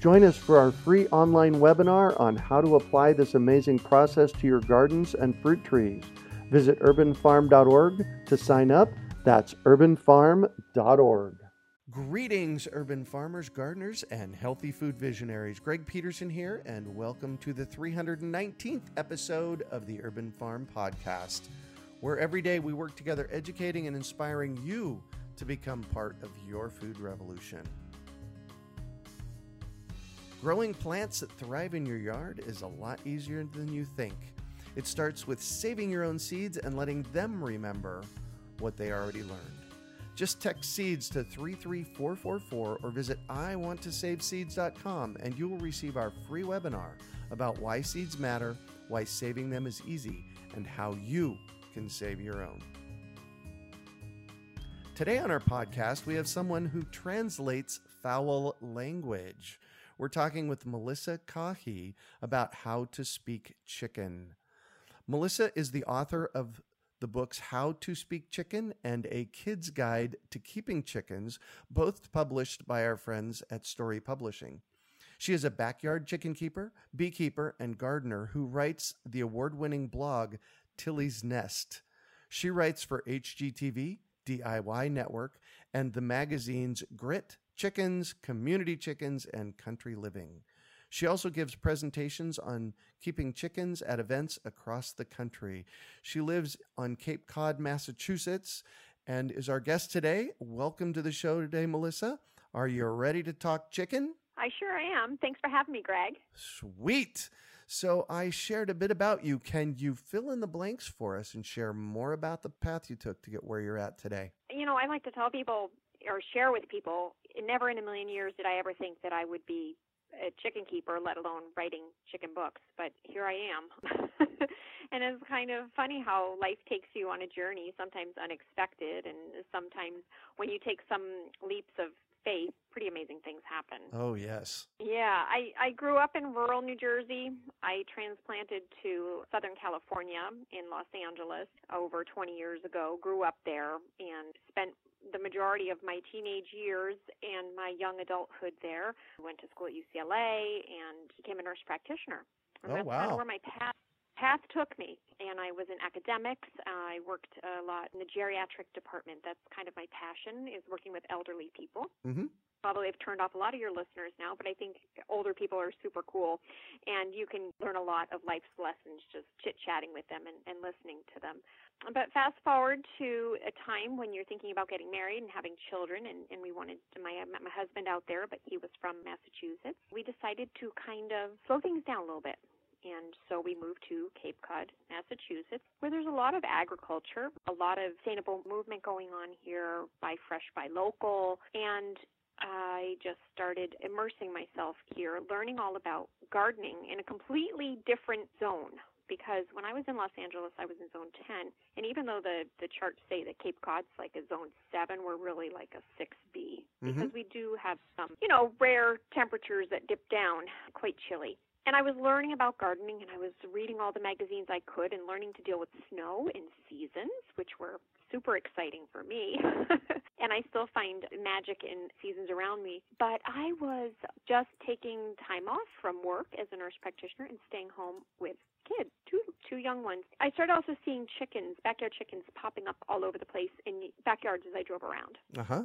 Join us for our free online webinar on how to apply this amazing process to your gardens and fruit trees. Visit urbanfarm.org to sign up. That's urbanfarm.org. Greetings, urban farmers, gardeners, and healthy food visionaries. Greg Peterson here, and welcome to the 319th episode of the Urban Farm Podcast, where every day we work together educating and inspiring you to become part of your food revolution. Growing plants that thrive in your yard is a lot easier than you think. It starts with saving your own seeds and letting them remember what they already learned. Just text seeds to 33444 or visit iwanttosaveseeds.com and you will receive our free webinar about why seeds matter, why saving them is easy, and how you can save your own. Today on our podcast, we have someone who translates fowl language. We're talking with Melissa Caughey about how to speak chicken. Melissa is the author of the books How to Speak Chicken and A Kid's Guide to Keeping Chickens, both published by our friends at Storey Publishing. She is a backyard chicken keeper, beekeeper, and gardener who writes the award winning blog Tilly's Nest. She writes for HGTV, DIY Network, and the magazines Grit, Chickens, Community Chickens, and Country Living. She also gives presentations on keeping chickens at events across the country. She lives on Cape Cod, Massachusetts, and is our guest today. Welcome to the show today, Melissa. Are you ready to talk chicken? I sure am. Thanks for having me, Greg. Sweet. So I shared a bit about you. Can you fill in the blanks for us and share more about the path you took to get where you're at today? Know, I like to tell people or share with people, never in a million years did I ever think that I would be a chicken keeper, let alone writing chicken books. But here I am. and it's kind of funny how life takes you on a journey, sometimes unexpected, and sometimes when you take some leaps of faith, pretty amazing things happen. Oh, yes. Yeah, I, I grew up in rural New Jersey. I transplanted to Southern California in Los Angeles over 20 years ago, grew up there, and spent the majority of my teenage years and my young adulthood there. Went to school at UCLA and became a nurse practitioner. And oh, that's wow. kind of where my path path took me. And I was in academics. I worked a lot in the geriatric department. That's kind of my passion is working with elderly people. Mm-hmm. Probably have turned off a lot of your listeners now, but I think older people are super cool, and you can learn a lot of life's lessons just chit chatting with them and, and listening to them. But fast forward to a time when you're thinking about getting married and having children, and, and we wanted to, my I met my husband out there, but he was from Massachusetts. We decided to kind of slow things down a little bit and so we moved to Cape Cod, Massachusetts, where there's a lot of agriculture, a lot of sustainable movement going on here, buy fresh, buy local, and I just started immersing myself here, learning all about gardening in a completely different zone. Because when I was in Los Angeles, I was in zone 10. And even though the, the charts say that Cape Cod's like a zone 7, we're really like a 6B. Mm-hmm. Because we do have some, you know, rare temperatures that dip down, quite chilly. And I was learning about gardening and I was reading all the magazines I could and learning to deal with snow and seasons, which were super exciting for me. and I still find magic in seasons around me. But I was just taking time off from work as a nurse practitioner and staying home with kids, two two young ones. I started also seeing chickens, backyard chickens popping up all over the place in backyards as I drove around. Uh-huh.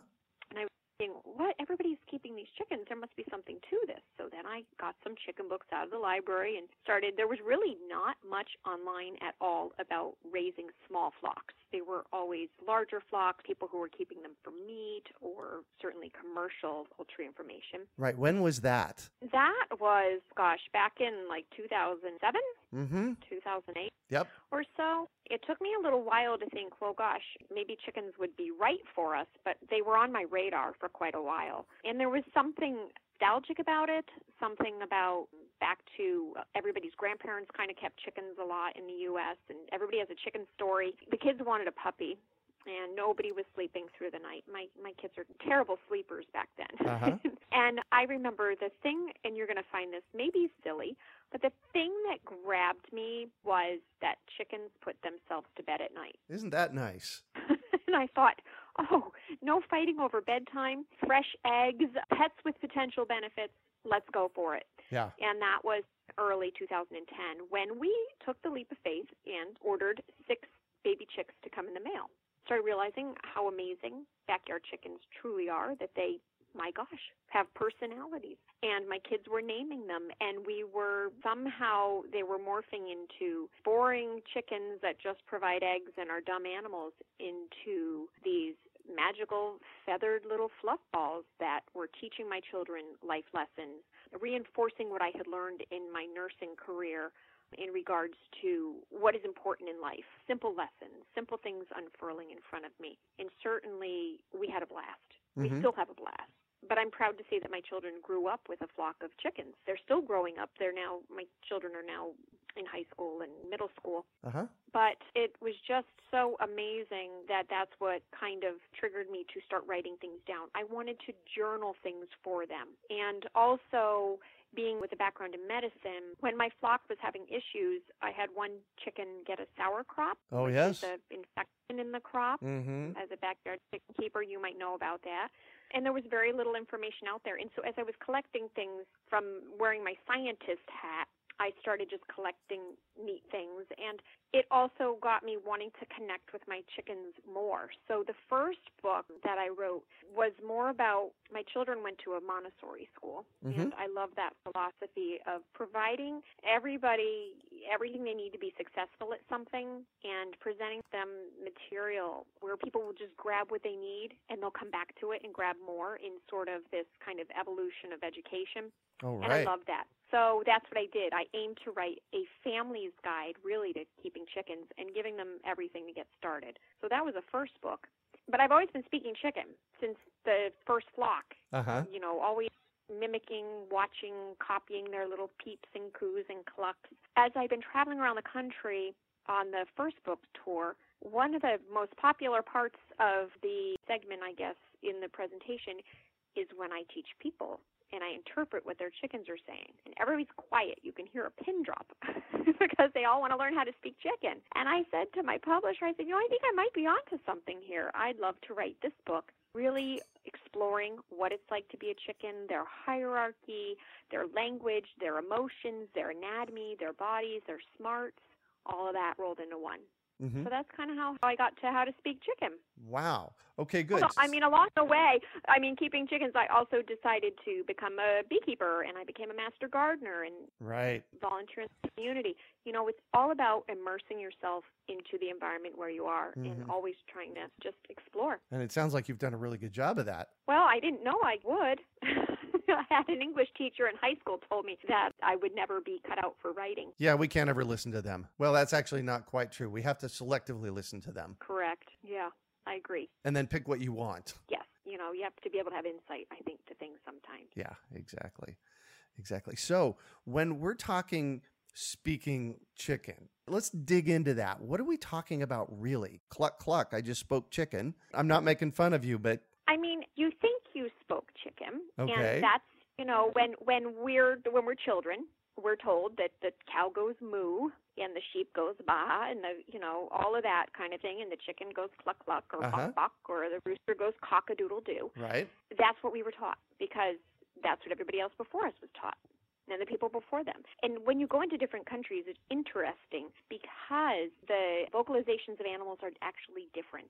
Thinking, what? Everybody's keeping these chickens. There must be something to this. So then I got some chicken books out of the library and started. There was really not much online at all about raising small flocks. They were always larger flocks, people who were keeping them for meat or certainly commercial poultry information. Right. When was that? That was, gosh, back in like 2007, Mm-hmm. 2008 Yep. or so. It took me a little while to think, well, gosh, maybe chickens would be right for us, but they were on my radar for quite a while. And there was something nostalgic about it, something about back to everybody's grandparents kind of kept chickens a lot in the U.S. and everybody has a chicken story. The kids wanted a puppy, and nobody was sleeping through the night. My my kids are terrible sleepers back then. Uh-huh. and I remember the thing, and you're going to find this maybe silly, but the thing that grabbed me was that chickens put themselves to bed at night. Isn't that nice? and I thought, oh, no fighting over bedtime, fresh eggs, pets with potential benefits. Let's go for it. Yeah. And that was early 2010 when we took the leap of faith and ordered six baby chicks to come in the mail started realizing how amazing backyard chickens truly are, that they my gosh, have personalities. And my kids were naming them, and we were somehow, they were morphing into boring chickens that just provide eggs and are dumb animals into these magical feathered little fluff balls that were teaching my children life lessons, reinforcing what I had learned in my nursing career in regards to what is important in life. Simple lessons, simple things unfurling in front of me. And certainly we had a blast. Mm-hmm. We still have a blast. But I'm proud to say that my children grew up with a flock of chickens. They're still growing up. They're now, my children are now in high school and middle school. Uh-huh. But it was just so amazing that that's what kind of triggered me to start writing things down. I wanted to journal things for them. And also, being with a background in medicine, when my flock was having issues, I had one chicken get a sour crop. Oh, which yes. Is an infection in the crop. Mm-hmm. As a backyard chicken keeper, you might know about that. And there was very little information out there. And so as I was collecting things from wearing my scientist hat, I started just collecting neat things. And it also got me wanting to connect with my chickens more. So the first book that I wrote was more about my children went to a Montessori school. Mhm. And I love that philosophy of providing everybody everything they need to be successful at something and presenting them material where people will just grab what they need and they'll come back to it and grab more in sort of this kind of evolution of education. All And I love that. So that's what I did. I aimed to write a family's guide really to keeping chickens and giving them everything to get started. So that was the first book. But I've always been speaking chicken since the first flock. Uh-huh. You know, always mimicking, watching, copying their little peeps and coos and clucks. As I've been traveling around the country on the first book tour, one of the most popular parts of the segment, I guess, in the presentation is when I teach people and I interpret what their chickens are saying. And everybody's quiet. You can hear a pin drop because they all want to learn how to speak chicken. And I said to my publisher, I said, you know, I think I might be onto something here. I'd love to write this book, really exploring what it's like to be a chicken, their hierarchy, their language, their emotions, their anatomy, their bodies, their smarts, all of that rolled into one. Mm-hmm. So that's kind of how I got to how to speak chicken. Wow. Okay, good. So, I mean, along the way, I mean, keeping chickens, I also decided to become a beekeeper and I became a master gardener and right. volunteer in the community. You know, it's all about immersing yourself into the environment where you are Mhm. and always trying to just explore. And it sounds like you've done a really good job of that. Well, I didn't know I would. I had an English teacher in high school told me that I would never be cut out for writing. Yeah, we can't ever listen to them. Well, that's actually not quite true. We have to selectively listen to them Correct. Yeah, I agree. and then pick what you want. Yes, you know, you have to be able to have insight, I think, to things sometimes. Yeah, exactly. Exactly. So, when we're talking speaking chicken, let's dig into that. What are we talking about really? Cluck, cluck. I just spoke chicken. I'm not making fun of you, but I mean, you think you chicken, Okay. and that's you know when when we're when we're children, we're told that the cow goes moo and the sheep goes baa and the you know all of that kind of thing, and the chicken goes cluck cluck or Uh-huh. buck buck or the rooster goes cock a doodle doo. right? That's what we were taught because that's what everybody else before us was taught. And the people before them. And when you go into different countries, it's interesting because the vocalizations of animals are actually different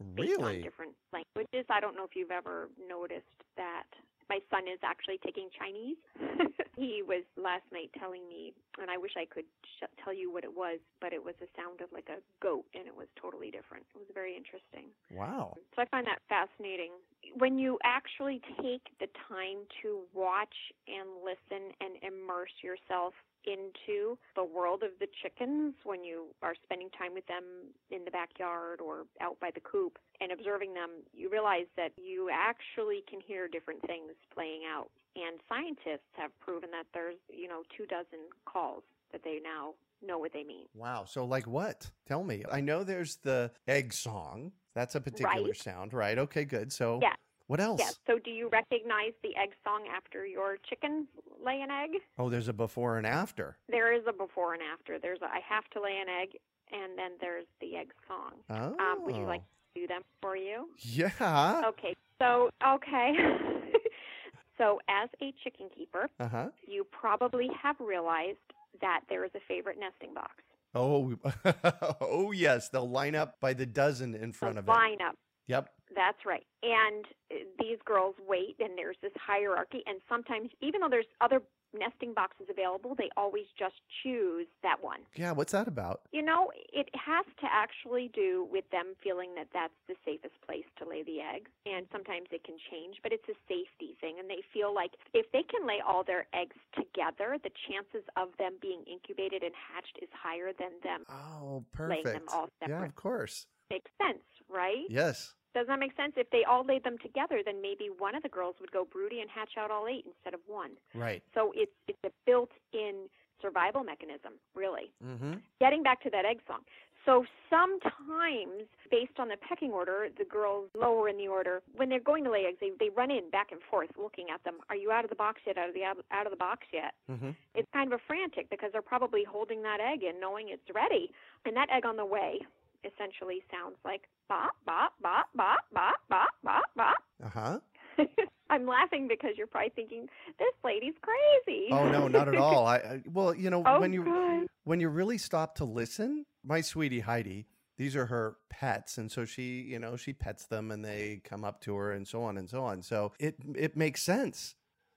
Really? different languages. I don't know if you've ever noticed that. My son is actually taking Chinese. he was last night telling me, and I wish I could sh- tell you what it was, but it was the sound of like a goat, and it was totally different. It was very interesting. Wow. So I find that fascinating. When you actually take the time to watch and listen and immerse yourself into the world of the chickens when you are spending time with them in the backyard or out by the coop and observing them, you realize that you actually can hear different things playing out and scientists have proven that there's you know two dozen calls that they now know what they mean. Wow. So, like what? Tell me. I know there's the egg song. That's a particular Right. sound, right? Okay, good. So, Yeah. what else? Yes. So, do you recognize the egg song after your chicken lay an egg? Oh, there's a before and after. There is a before and after. There's a I have to lay an egg, and then there's the egg song. Oh. Um, would you like to do them for you? Yeah. Okay. So, okay. so, as a chicken keeper, Uh huh. you probably have realized that there is a favorite nesting box. Oh, oh yes. They'll line up by the dozen in front the of it. lineup. Yep. That's right. And uh, these girls wait, and there's this hierarchy. And sometimes, even though there's other nesting boxes available, they always just choose that one. Yeah. What's that about? You know, it has to actually do with them feeling that that's the safest place to lay the eggs. And sometimes it can change, but it's a safety thing. And they feel like if they can lay all their eggs together, the chances of them being incubated and hatched is higher than them Oh, perfect. laying them all all Yeah, of course. Makes sense, right? Yes. Does that make sense? If they all laid them together, then maybe one of the girls would go broody and hatch out all eight instead of one. Right. So it's it's a built-in survival mechanism, really. Mm-hmm. Getting back to that egg song. So sometimes, based on the pecking order, the girls lower in the order when they're going to lay eggs, they they run in back and forth, looking at them. Are you out of the box yet? Out of the out, of the box yet? Mm-hmm. It's kind of a frantic because they're probably holding that egg and knowing it's ready, and that egg on the way essentially sounds like bop bop bop bop bop bop. Uh huh. I'm laughing because you're probably thinking this lady's crazy. Oh no, not at all. I, I well, you know, Oh, when you good. when you really stop to listen, my sweetie Heidi, these are her pets, and so she, you know, she pets them, and they come up to her, and so on and so on. So it it makes sense.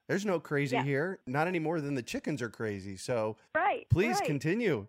There's no crazy Yeah. here, not any more than the chickens are crazy. So Right. please right. continue.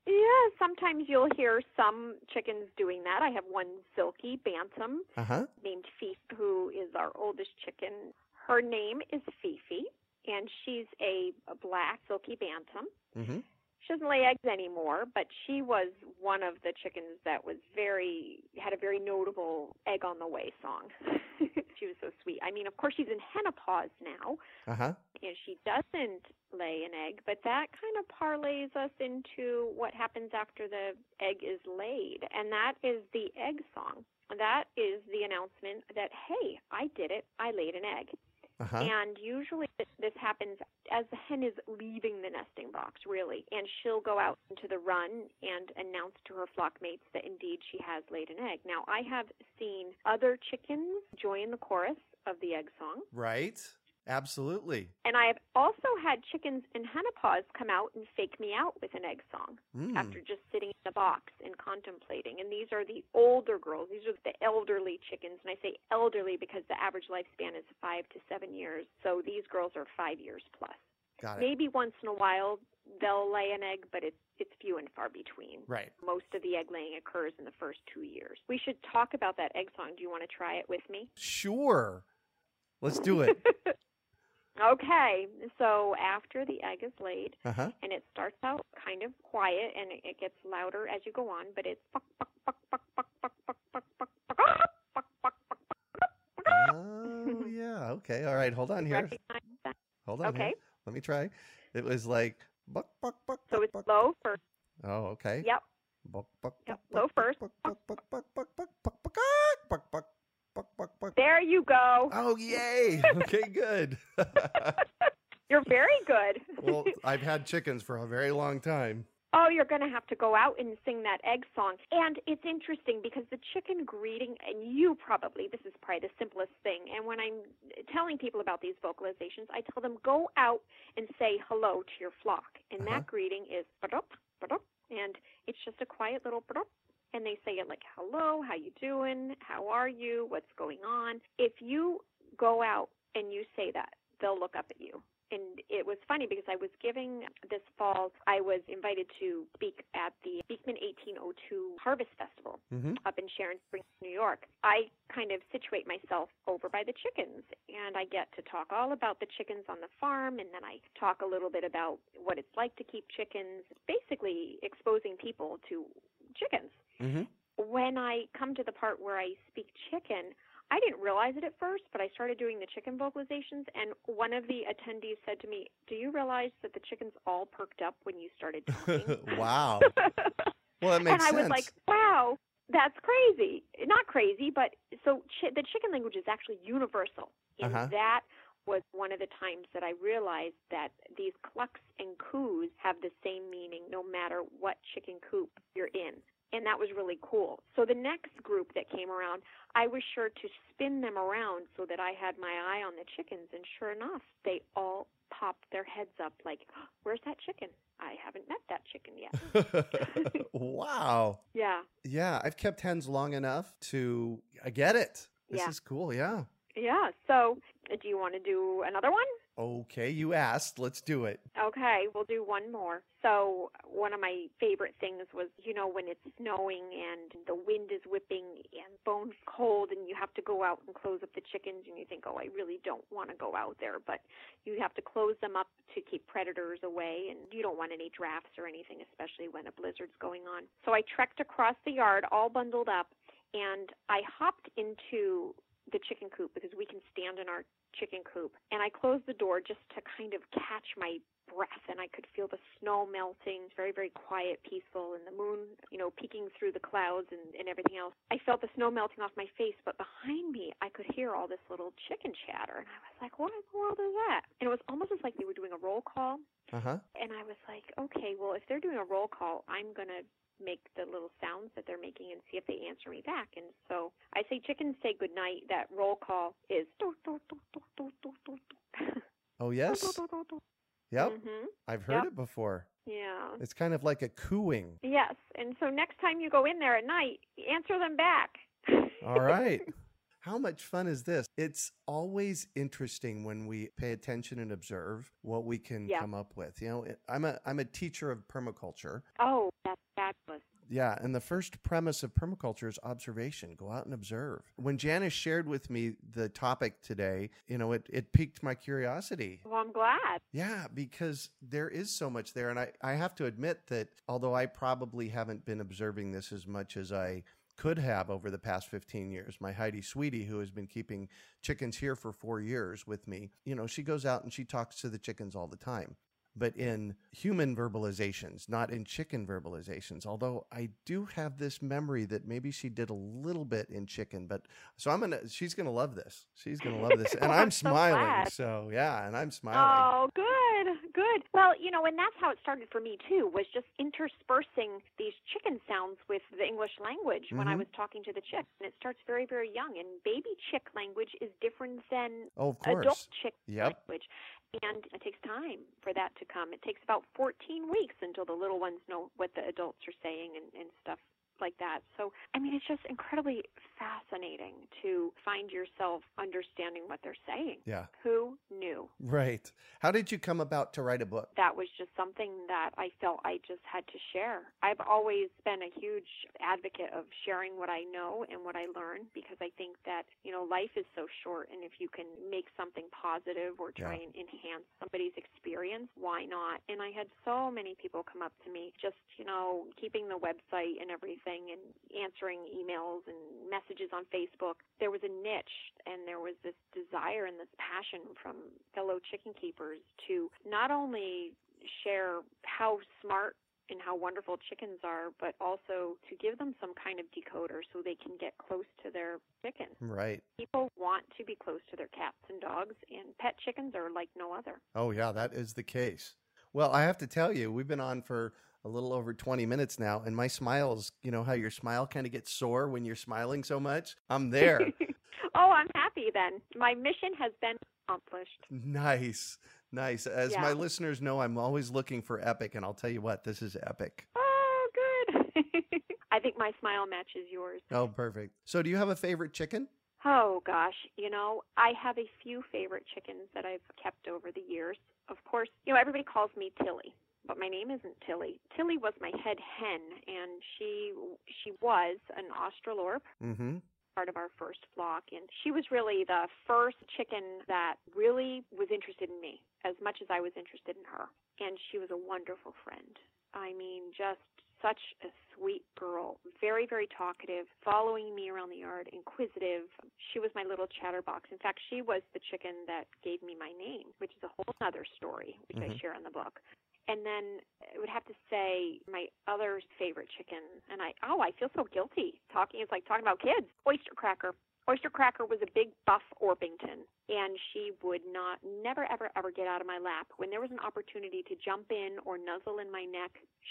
Sometimes you'll hear some chickens doing that. I have one Silkie bantam Uh huh. named Fifi, who is our oldest chicken. Her name is Fifi, and she's a, a black Silkie bantam. Mm-hmm. She doesn't lay eggs anymore, but she was one of the chickens that was very had a very notable egg on the way song. she was so sweet. I mean, of course, she's in henopause now, Uh huh. And she doesn't lay an egg, but that kind of parlays us into what happens after the egg is laid, and that is the egg song. That is the announcement that, hey, I did it, I laid an egg. Uh huh. And usually this happens as the hen is leaving the nesting box, really. And she'll go out into the run and announce to her flock mates that indeed she has laid an egg. Now, I have seen other chickens join the chorus of the egg song. Right. Absolutely. And I have also had chickens in henopause come out and fake me out with an egg song Mm. after just sitting in the box and contemplating. And these are the older girls. These are the elderly chickens. And I say elderly because the average lifespan is five to seven years. So these girls are five years plus. Got it. Maybe once in a while they'll lay an egg, but it's it's few and far between. Right. Most of the egg laying occurs in the first two years. We should talk about that egg song. Do you want to try it with me? Sure. Let's do it. Okay, so after the egg is laid, Uh huh. and it starts out kind of quiet and it, it gets louder as you go on, but it's buck, buck, buck, buck, buck, buck, buck, buck, buck, buck, buck, buck, buck, buck. Oh yeah. Okay. All right. Hold on here. Hold on. here. Okay, Let me try. It was like buck buck buck. so buck, it's buck. low first. Oh, okay. Yep, there you go. Oh yay! Okay, good. You're very good. well, I've had chickens for a very long time. Oh, you're going to have to go out and sing that egg song. And it's interesting because the chicken greeting, and you probably, this is probably the simplest thing. And when I'm telling people about these vocalizations, I tell them go out and say hello to your flock. And Uh-huh. that greeting is ba-dup, ba-dup, and it's just a quiet little ba-dup. And they say it like, hello, how you doing? How are you? What's going on? If you go out and you say that, they'll look up at you and it was funny because I was giving this fall, I was invited to speak at the Beekman 1802 Harvest Festival Mm-hmm. up in Sharon Springs, New York. I kind of situate myself over by the chickens, and I get to talk all about the chickens on the farm, and then I talk a little bit about what it's like to keep chickens, basically exposing people to chickens Mm-hmm. when I come to the part where I speak chicken, I didn't realize it at first, but I started doing the chicken vocalizations, and one of the attendees said to me, "Do you realize that the chickens all perked up when you started talking?" wow. Well, that makes and I was like, "Wow, that's crazy." Not crazy, but so chi- the chicken language is actually universal, and Uh-huh. that was one of the times that I realized that these clucks and coos have the same meaning no matter what chicken coop you're in. And that was really cool. So the next group that came around, I was sure to spin them around so that I had my eye on the chickens. And sure enough, they all popped their heads up like, Where's that chicken? I haven't met that chicken yet. wow. yeah. Yeah, I've kept hens long enough to I get it. This Yeah. is cool. Yeah. Yeah. So do you want to do another one? Okay, you asked. Let's do it. Okay, we'll do one more. So, one of my favorite things was, you know, when it's snowing and the wind is whipping and bone cold, and you have to go out and close up the chickens, and you think, oh, I really don't want to go out there, but you have to close them up to keep predators away, and you don't want any drafts or anything, especially when a blizzard's going on. So, I trekked across the yard, all bundled up, and I hopped into the chicken coop because we can stand in our chicken coop. And I closed the door just to kind of catch my breath and I could feel the snow melting. Very, very quiet, peaceful, and the moon, you know, peeking through the clouds and, and everything else. I felt the snow melting off my face, but behind me I could hear all this little chicken chatter and I was like, What in the world is that? And it was almost as like they were doing a roll call Uh-huh well, if they're doing a roll call, I'm going to make the little sounds that they're making and see if they answer me back. And so I say chickens say good night. That roll call is. oh, yes. Yep. Mm-hmm. I've heard yep. it before. Yeah. It's kind of like a cooing. Yes. And so next time you go in there at night, answer them back. All right. How much fun is this? It's always interesting when we pay attention and observe what we can Yeah. come up with. You know, I'm a I'm a teacher of permaculture. oh, that's fabulous. Yeah, and the first premise of permaculture is observation. Go out and observe. When Janice shared with me the topic today, you know, it, it piqued my curiosity. Well, I'm glad. Yeah, because there is so much there. And I, I have to admit that although I probably haven't been observing this as much as I could have over the past 15 years, my Heidi Sweetie, who has been keeping chickens here for four years with me, you know, she goes out and she talks to the chickens all the time. But in human verbalizations, not in chicken verbalizations. Although I do have this memory that maybe she did a little bit in chicken, but so I'm gonna, she's gonna love this. She's gonna love this, and I'm I'm so smiling. glad. So yeah, and I'm smiling. Oh, good, good. Well, you know, and that's how it started for me too. Was just interspersing these chicken sounds with the English language when I Mhm. was talking to the chicks, and it starts very, very young. And baby chick language is different than Oh, adult chick Yep. language, and it takes time for that to come. It takes about 14 weeks until the little ones know what the adults are saying and, and stuff like that. So, I mean, it's just incredibly fascinating to find yourself understanding what they're saying. Yeah. Who knew? Right. How did you come about to write a book? that was just something that I felt I just had to share. I've always been a huge advocate of sharing what I know and what I learn because I think that, you know, life is so short and if you can make something positive or try Yeah. and enhance somebody's experience, why not? And I had so many people come up to me just, you know, keeping the website and everything and answering emails and messages on Facebook. There was a niche and there was this desire and this passion from fellow chicken keepers to not only share how smart and how wonderful chickens are, but also to give them some kind of decoder so they can get close to their chickens. Right. People want to be close to their cats and dogs, and pet chickens are like no other. Oh, yeah, that is the case. Well, I have to tell you, we've been on for a little over 20 minutes now, and my smiles, you know how your smile kind of gets sore when you're smiling so much? I'm there. oh, I'm happy then. My mission has been accomplished. nice. Nice. As my listeners know, I'm always looking for epic, and I'll tell you what, this is epic. Oh, good. I think my smile matches yours. Oh, perfect. So, do you have a favorite chicken? Oh gosh, you know, I have a few favorite chickens that I've kept over the years. Of course, you know, everybody calls me Tilly, but my name isn't Tilly. Tilly was my head hen and she she was an Australorp, Mm-hmm. part of our first flock, and she was really the first chicken that really was interested in me as much as I was interested in her. And she was a wonderful friend. I mean, just such a sweet girl, very, very talkative, following me around the yard, inquisitive. She was my little chatterbox. In fact, she was the chicken that gave me my name, which is a whole other story, which I Mhm. share in the book. And then I would have to say my other favorite chicken, and I oh I feel so guilty talking. It's like talking about kids. Oyster Cracker. Oyster Cracker was a big buff Orpington, and she would not, never, ever, ever get out of my lap. When there was an opportunity to jump in or nuzzle in my neck,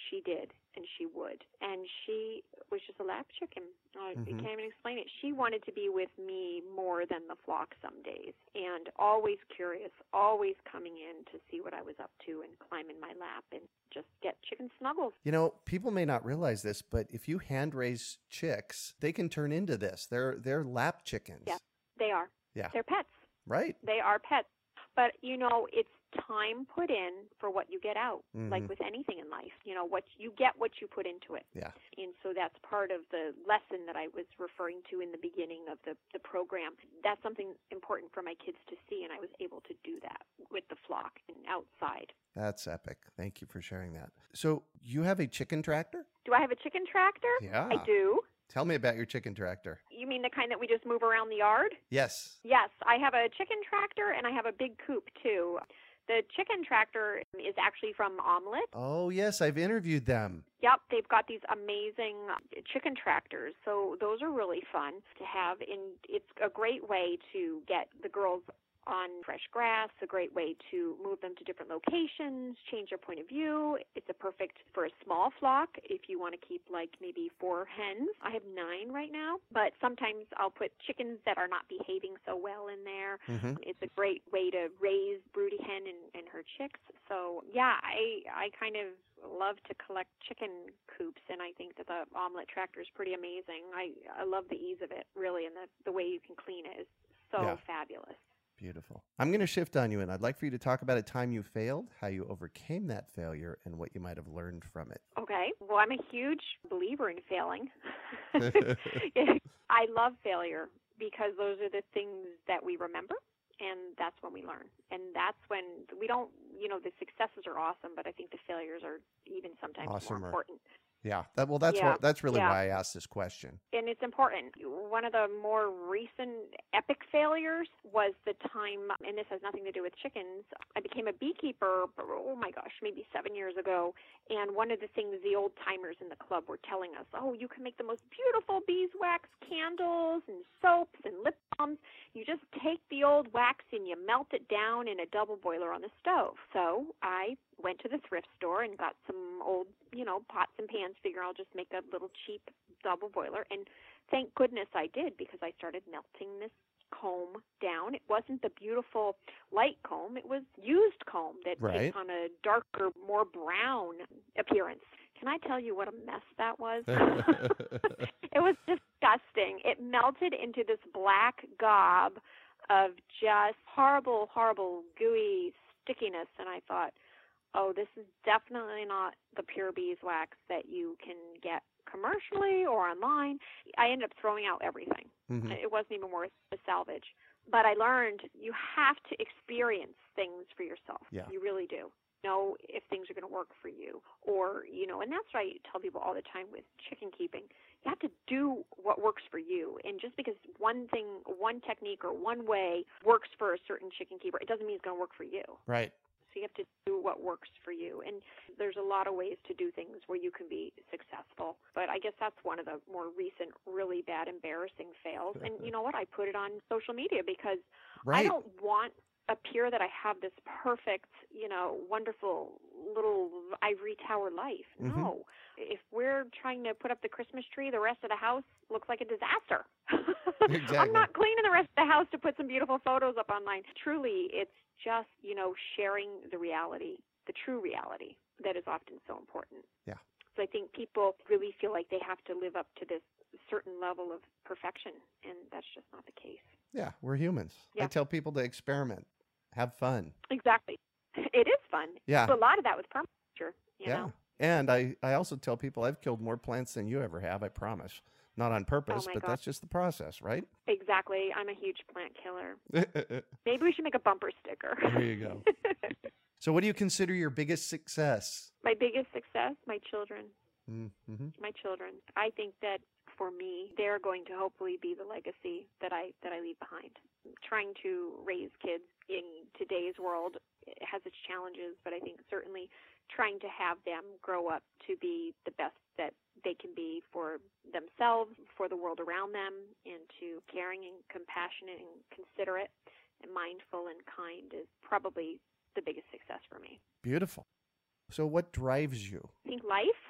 she did, and she would. And she was just a lap chicken. I Mhm. can't even explain it. She wanted to be with me more than the flock some days, and always curious, always coming in to see what I was up to and climb in my lap and just get chicken snuggles. You know, people may not realize this, but if you hand raise chicks, they can turn into this. They're they're lap chickens. Yeah. They are. Yeah. They're pets. Right. They are pets. But you know, it's time put in for what you get out. Like Mhm. with anything in life, you know, what you get what you put into it. Yeah. And so that's part of the lesson that I was referring to in the beginning of the the program. That's something important for my kids to see and I was able to do that with the flock and outside. That's epic. Thank you for sharing that. So you have a chicken tractor? Do I have a chicken tractor? Yeah. I do. Tell me about your chicken tractor. You mean the kind that we just move around the yard? Yes. Yes, I have a chicken tractor and I have a big coop too. The chicken tractor is actually from Omlet. Oh yes, I've interviewed them. Yep, they've got these amazing uh, chicken tractors. So those are really fun to have and it's a great way to get the girls on fresh grass, a great way to move them to different locations, change their point of view. It's a perfect for a small flock if you want to keep like maybe four hens. I have 9 right now, but sometimes I'll put chickens that are not behaving so well in there. hmm It's a great way to raise broody hen and, and her chicks. So yeah, I I kind of love to collect chicken coops, and I think that the Omlet tractor is pretty amazing. I I love the ease of it, really, and the the way you can clean it is so Yeah. fabulous. Beautiful. I'm going to shift on you, and I'd like for you to talk about a time you failed, how you overcame that failure, and what you might have learned from it. Okay, well, I'm a huge believer in failing. I love failure because those are the things that we remember and that's when we learn. And that's when we don't, you know, the successes are awesome, but I think the failures are even sometimes Awesomer. more important. Yeah. That well, that's Yeah, what that's really yeah. why I asked this question. And it's important. One of the more recent epic failures was the time, and this has nothing to do with chickens. I became a beekeeper, oh my gosh, maybe seven years ago. And one of the things the old timers in the club were telling us, oh, you can make the most beautiful beeswax candles and soaps and lip balms. You just take the old wax and you melt it down in a double boiler on the stove. So I went to the thrift store and got some old, you know, pots and pans. Figure I'll just make a little cheap double boiler. And thank goodness I did because I started melting this comb down. It wasn't the beautiful light comb. It was used comb that Right. takes on a darker, more brown appearance. Can I tell you what a mess that was? it was disgusting. It melted into this black gob of just horrible, horrible, gooey stickiness. And I thought, oh, this is definitely not the pure beeswax that you can get commercially or online. I ended up throwing out everything. Mhm. It wasn't even worth the salvage. But I learned you have to experience things for yourself. Yeah. You really do. Know if things are going to work for you. Or, you know, and that's what I tell people all the time with chicken keeping. You have to do what works for you. And just because one thing, one technique, or one way works for a certain chicken keeper, it doesn't mean it's going to work for you. right. So you have to do what works for you. And there's a lot of ways to do things where you can be successful. But I guess that's one of the more recent, really bad, embarrassing fails. And you know what? I put it on social media because I don't want appear that I have this perfect, you know, wonderful little ivory tower life. Mhm. No. If we're trying to put up the Christmas tree, the rest of the house looks like a disaster. Exactly. I'm not cleaning the rest of the house to put some beautiful photos up online. Truly, it's just, you know, sharing the reality, the true reality that is often so important. Yeah. So I think people really feel like they have to live up to this certain level of perfection, and that's just not the case. Yeah, we're humans. I tell people to experiment, have fun. Exactly. It is fun. Yeah. So a lot of that was permaculture, you yeah. know. And I, I also tell people I've killed more plants than you ever have, I promise. Not on purpose, Oh but God. that's just the process, right? Exactly. I'm a huge plant killer. Maybe we should make a bumper sticker. There you go. So, what do you consider your biggest success? my biggest success, my children. Mm-hmm. my children. I think that for me, they're going to hopefully be the legacy that I that I leave behind. Trying to raise kids in today's world has its challenges, but I think certainly trying to have them grow up to be the best that they can be for themselves, for the world around them, and to caring and compassionate and considerate and mindful and kind is probably the biggest success for me. Beautiful. So, what drives you? I think life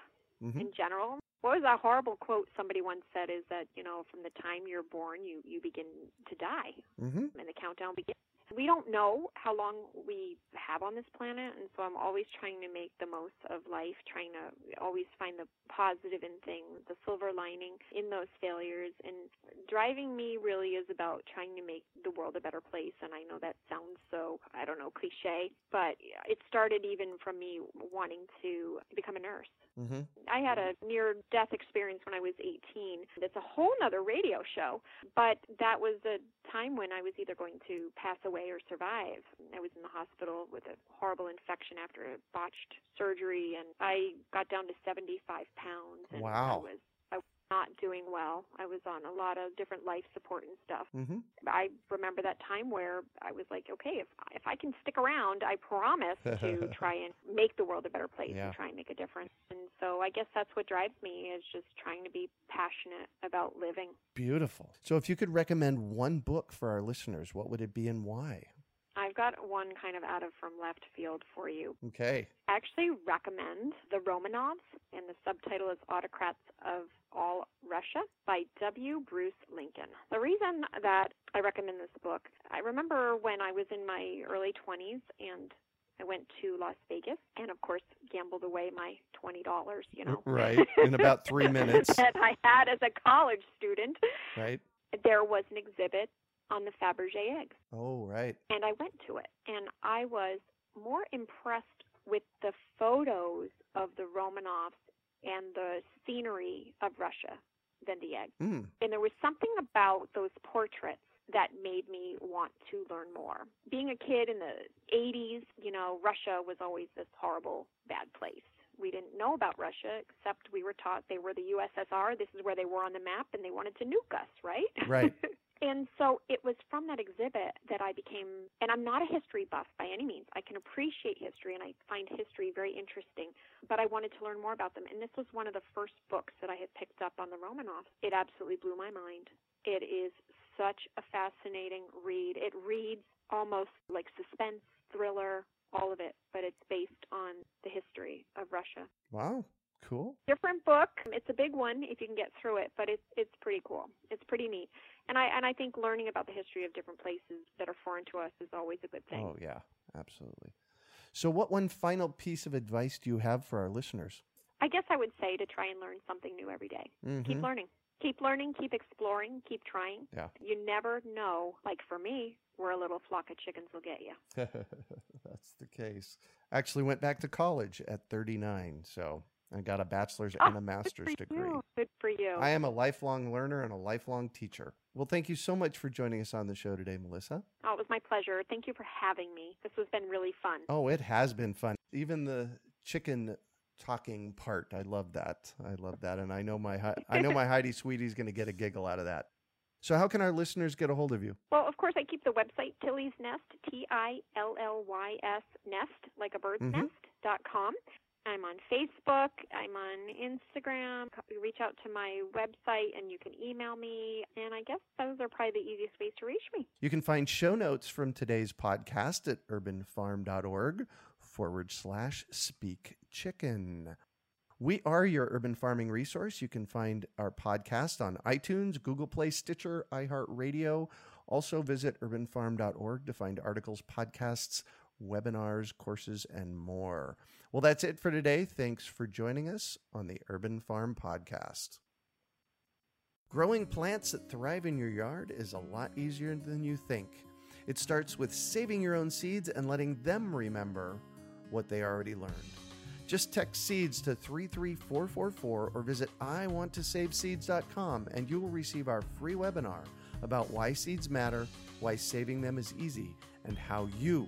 Mhm. in general. What was that horrible quote somebody once said is that, you know, from the time you're born, you, you begin to die Mm-hmm. and the countdown begins. We don't know how long we have on this planet, and so I'm always trying to make the most of life, trying to always find the positive in things, the silver lining in those failures. And driving me really is about trying to make the world a better place. And I know that sounds so, I don't know, cliche, but it started even from me wanting to become a nurse. Mm-hmm. I had a near death experience when I was 18. It's a whole nother radio show, but that was a time when I was either going to pass away or survive. I was in the hospital with a horrible infection after a botched surgery, and I got down to 75 pounds. And Wow. I was not doing well. I was on a lot of different life support and stuff. Mm-hmm. I remember that time where I was like, okay, if if I can stick around, I promise to try and make the world a better place Yeah. and try and make a difference. And so I guess that's what drives me is just trying to be passionate about living. Beautiful. So, if you could recommend one book for our listeners, what would it be and why? I've got one kind of out of from left field for you. Okay. I actually recommend The Romanovs, and the subtitle is Autocrats of All Russia by W. Bruce Lincoln. The reason that I recommend this book, I remember when I was in my early 20s and I went to Las Vegas and, of course, gambled away my $20, you know. Right. In about three minutes. that I had as a college student. Right. There was an exhibit on the Fabergé eggs Oh, right. and I went to it, and I was more impressed with the photos of the Romanovs and the scenery of Russia than the egg. Mm. And there was something about those portraits that made me want to learn more. Being a kid in the 80s, you know, Russia was always this horrible, bad place. We didn't know about Russia except we were taught they were the USSR. This is where they were on the map and they wanted to nuke us, right? Right. And so it was from that exhibit that I became, and I'm not a history buff by any means. I can appreciate history and I find history very interesting, but I wanted to learn more about them. And this was one of the first books that I had picked up on the Romanovs. It absolutely blew my mind. It is such a fascinating read. It reads almost like suspense, thriller, all of it, but it's based on the history of Russia. Wow. Cool. Different book. It's a big one if you can get through it, but it's it's pretty cool. It's pretty neat. And I and I think learning about the history of different places that are foreign to us is always a good thing. Oh, yeah. Absolutely. So, what one final piece of advice do you have for our listeners? I guess I would say to try and learn something new every day. Keep Mhm. learning. Keep learning, keep exploring, keep trying. Yeah. You never know, like for me, where a little flock of chickens will get you. That's the case. Actually, went back to college at 39, so I got a bachelor's Oh, and a master's Good degree. you. Good for you. I am a lifelong learner and a lifelong teacher. Well, thank you so much for joining us on the show today, Melissa. oh, it was my pleasure. Thank you for having me. This has been really fun. Oh, it has been fun. Even the chicken talking part, I love that. I love that, and I know my I know my Heidi Sweetie's going to get a giggle out of that. So, how can our listeners get a hold of you? Well, of course, I keep the website Tilly's Nest, T I L L Y S Nest, like a bird's Mhm. nest, dot com. I'm on Facebook. I'm on Instagram. Reach out to my website and you can email me. And I guess those are probably the easiest ways to reach me. You can find show notes from today's podcast at urbanfarm.org forward slash speak chicken. We are your urban farming resource. You can find our podcast on iTunes, Google Play, Stitcher, iHeartRadio. Also visit urbanfarm.org to find articles, podcasts, webinars, courses, and more. Well, that's it for today. Thanks for joining us on the Urban Farm Podcast. Growing plants that thrive in your yard is a lot easier than you think. It starts with saving your own seeds and letting them remember what they already learned. Just text seeds to 33444 or visit iwanttosaveseeds.com and you will receive our free webinar about why seeds matter, why saving them is easy, and how you